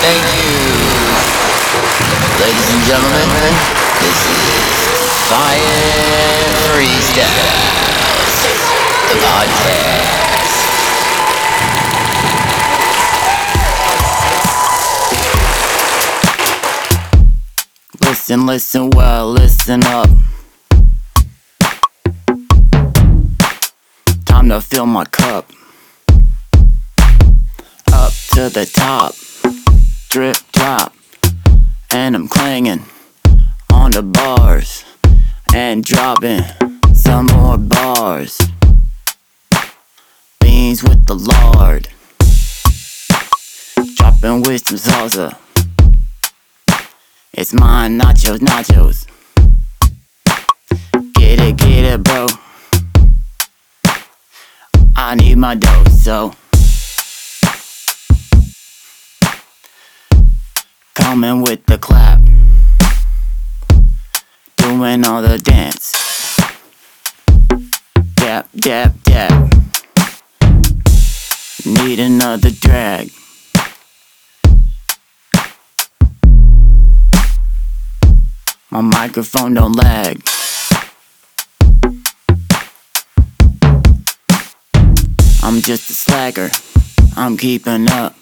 Thank you. Ladies and gentlemen, this is Fire Freestyles, the podcast. Listen, listen well, listen up. Time to fill my cup. Up to the top, drip drop, and I'm clanging on the bars and dropping some more bars. Beans with the lard, dropping wisdom salsa. It's mine, nachos, nachos. Get it, get it, bro. I need my dose, so. Coming with the clap. Doing all the dance. Dap, dap, dap. Need another drag. My microphone don't lag. I'm just a slacker. I'm keeping up.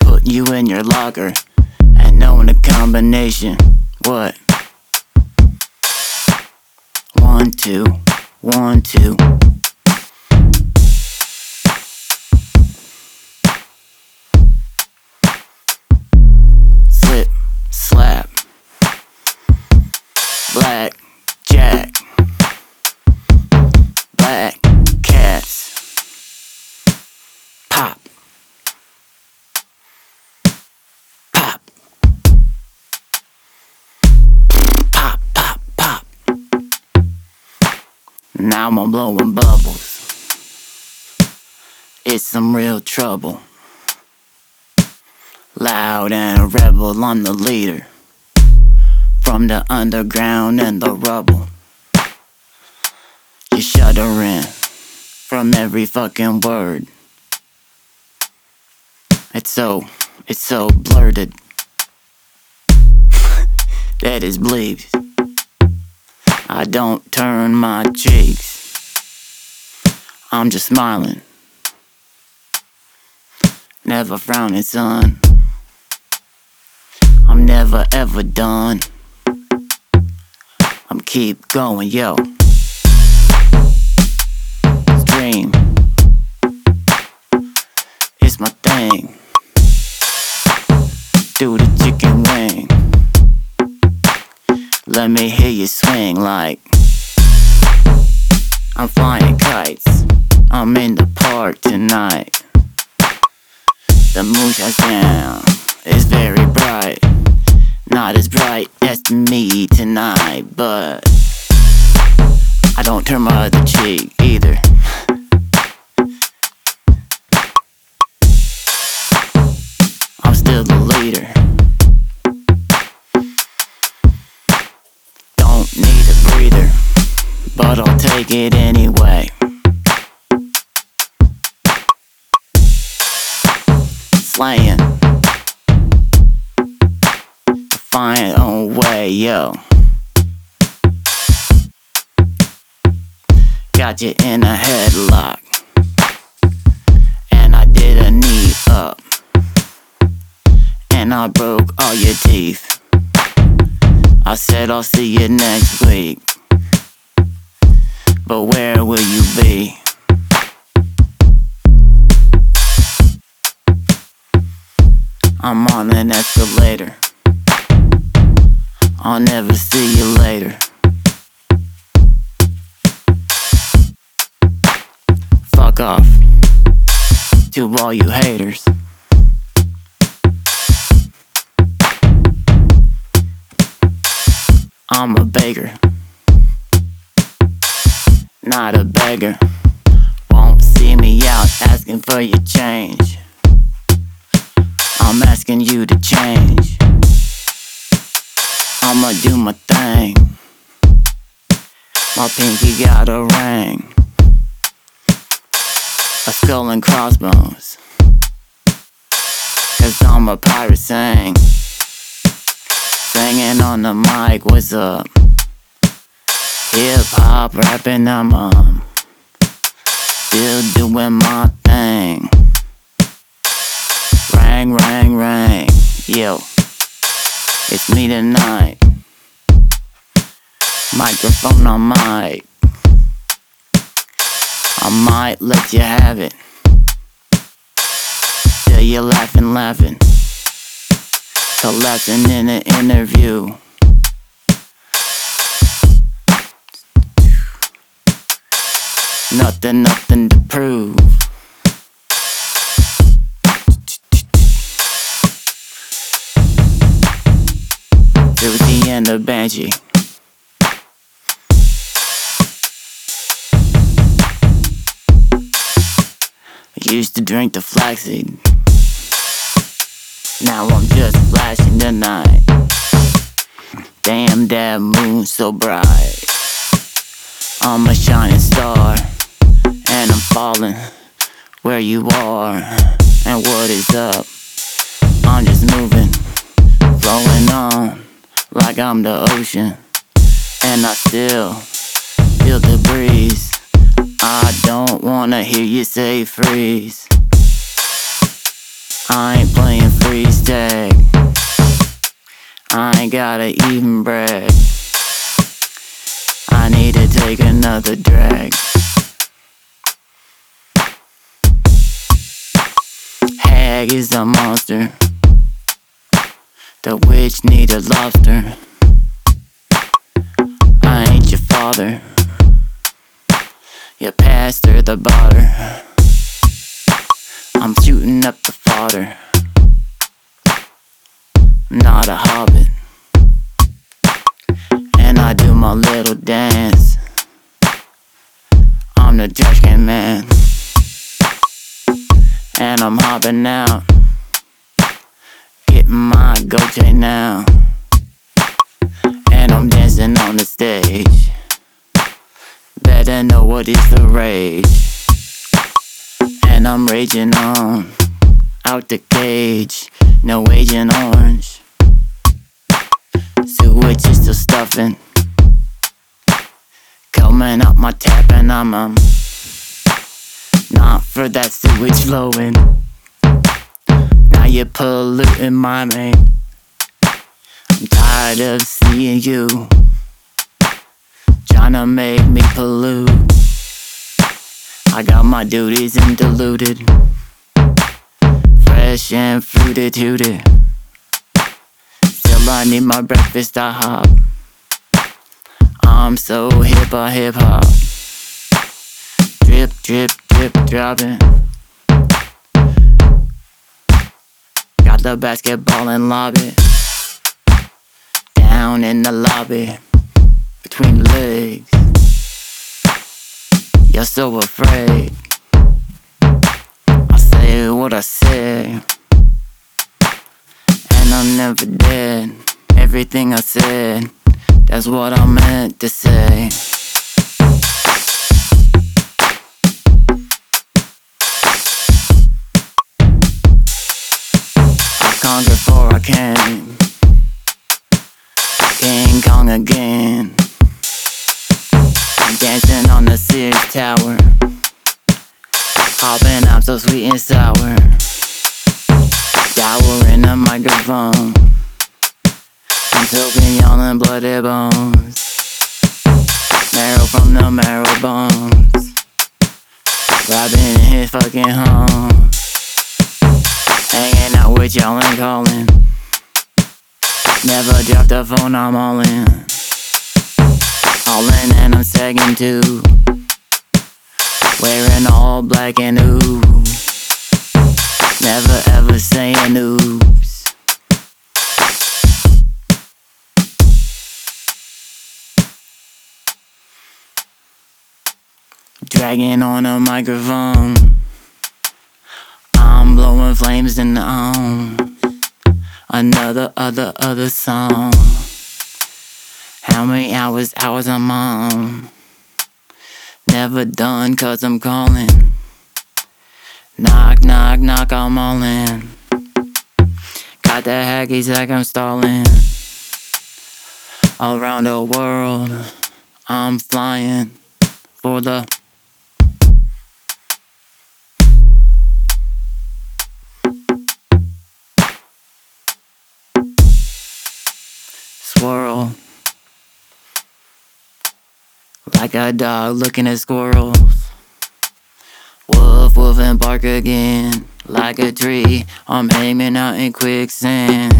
Put you in your locker. Knowing the combination. What? One, two, one, two. Slip, slap. Black Jack. Black Now I'm blowing bubbles. It's some real trouble. Loud and rebel, I'm the leader from the underground and the rubble. You're shuddering from every fucking word. It's so, it's so blurted. that is bleeds. I don't turn my cheeks. I'm just smiling. Never frowning, son. I'm never ever done. I'm keep going, yo. Stream. It's my thing. Do the chicken wing. Let me hear you swing like I'm flying kites. I'm in the park tonight. The moon shines down. It's very bright. Not as bright as me tonight, but I don't turn my other cheek either. I'm still the leader. Don't need a breather, but I'll take it anyway. Slaying. Find own way, yo. Got you in a headlock. And I did a knee up. And I broke all your teeth. I said I'll see you next week. But where will you be? I'm on an escalator. I'll never see you later. Fuck off to all you haters. I'm a beggar, not a beggar. Won't see me out asking for your change. I'm asking you to change. I'ma do my thing. My pinky got a ring. A skull and crossbones. Cause I'm a pirate sing. Singing on the mic, what's up? Hip hop rapping, I'm um, still doing my thing. Rang, rang, rang. Yo, it's me tonight. Microphone on mic. I might let you have it. Till you're laughing, laughing. Collapsing in an interview. Nothing, nothing to prove. Was the end of Banshee. I used to drink the flaxseed. Now I'm just flashing the night. Damn, that moon so bright. I'm a shining star, and I'm falling where you are. And what is up? I'm just moving, flowing on like I'm the ocean, and I still feel the breeze. I don't wanna hear you say freeze. I ain't playing freeze tag. I ain't gotta even brag. I need to take another drag. Hag is a monster. The witch need a lobster. I ain't your father. Your pastor, the botter. I'm shooting up the fodder. Not a hobbit. And I do my little dance. I'm the trash can man. And I'm hopping out. My goatee now. And I'm dancing on the stage. Better know what is the rage. And I'm raging on. Out the cage. No agent orange. Sewage is still stuffing. Coming up my tap and I'm um not for that sewage flowing. You're polluting my main. I'm tired of seeing you trying to make me pollute. I got my duties and diluted, fresh and fruited, tooted. Still, I need my breakfast. I hop. I'm so hip, I hip hop. Drip, drip, drip, dropping. The basketball and lobby. Down in the lobby between legs. You're so afraid. I say what I say. And I'm never dead. Everything I said, that's what I meant to say. Sweet and sour. Dower in the microphone. I'm soaking y'all in bloody bones. Marrow from the marrow bones. Robbing in his fucking home. Hanging out with y'all and calling. Never drop the phone, I'm all in. All in and I'm sagging too. Wearing all black and ooh. Never ever saying oops. Dragging on a microphone. I'm blowing flames in the on. Another, other, other song. How many hours, hours I'm on? Never done cause I'm calling. Knock, knock, knock, I'm all in. Got the hackies like I'm stalling. All Around the world, I'm flying for the Like a dog looking at squirrels. Woof, woof, and bark again. Like a tree, I'm hanging out in quicksand.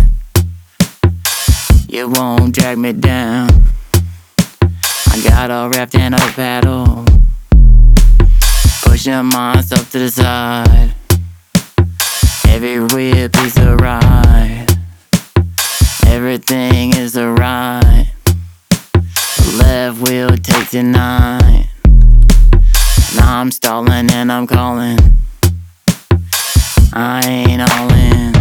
You won't drag me down. I got a raft and a paddle. Pushing myself to the side. Every whip is a ride. Everything is a ride. Left takes a nine. Now I'm stalling and I'm calling. I ain't all in.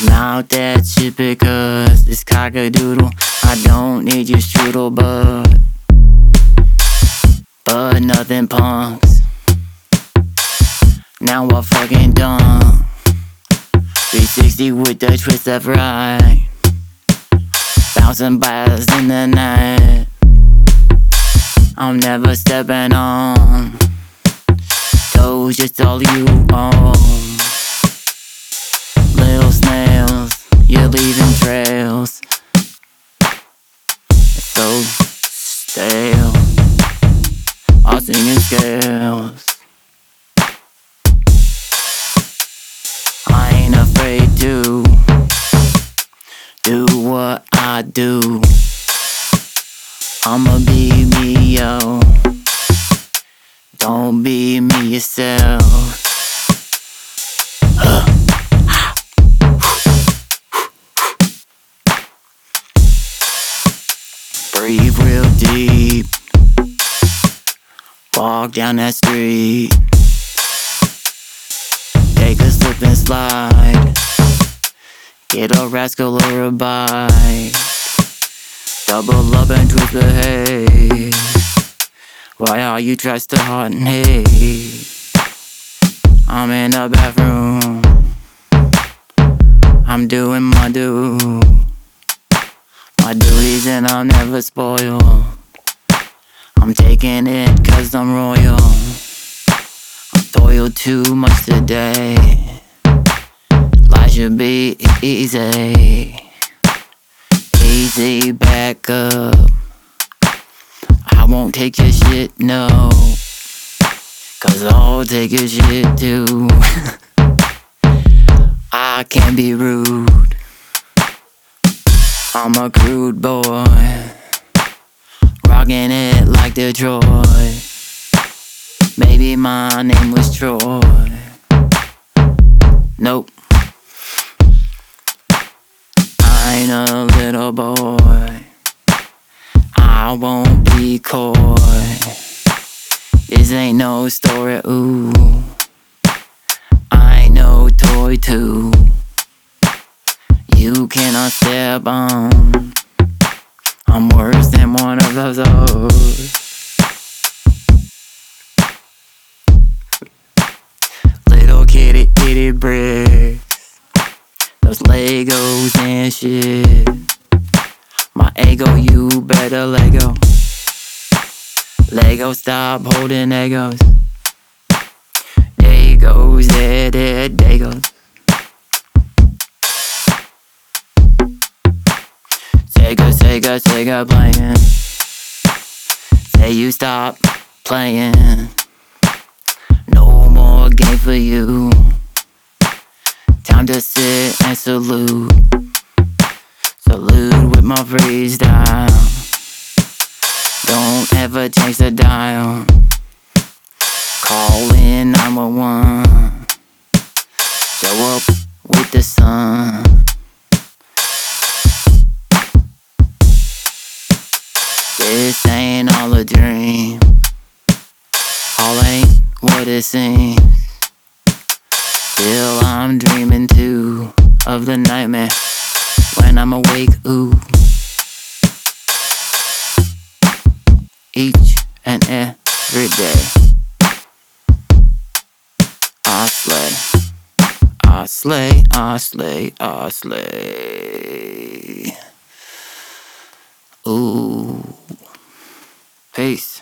I'm out that shit because it's cockadoodle. I don't need your strudel, but but nothing punks. Now I'm fucking done. 360 with the twist of right. Bouncing bars in the night. I'm never stepping on toes, just all you own. Little snails, you're leaving trails. It's so stale. All singing scales. I do. I'ma be me, yo. Don't be me yourself. Breathe real deep. Walk down that street. Take a slip and slide. Get a rascal or a bite. Double up and twist the hay. Why are you dressed to hot and hate? I'm in the bathroom. I'm doing my do. My duties and I'm never spoiled. I'm taking it cause I'm royal. I'm toil too much today. Should be easy. Easy back up. I won't take your shit, no. Cause I'll take your shit too. I can't be rude. I'm a crude boy. Rocking it like Detroit. Maybe my name was Troy. Nope. Ain't a little boy. I won't be coy. This ain't no story, ooh. I ain't no toy, too. You cannot step on. I'm worse than one of those. O's. Little kitty, kitty bricks. Legos and shit. My ego, you better Lego. Lego, stop holding egos. There goes, there, there, there goes. Sega, Sega, Sega playing. Say you stop playing. No more game for you. Time to sit and salute. Salute with my freestyle. Don't ever change the dial. Call in 911. Show up with the sun. This ain't all a dream. All ain't what it seems. Still, I'm dreaming of the nightmare when I'm awake. Ooh. Each and every day. I slay. I slay, I slay, I slay. Ooh. Peace.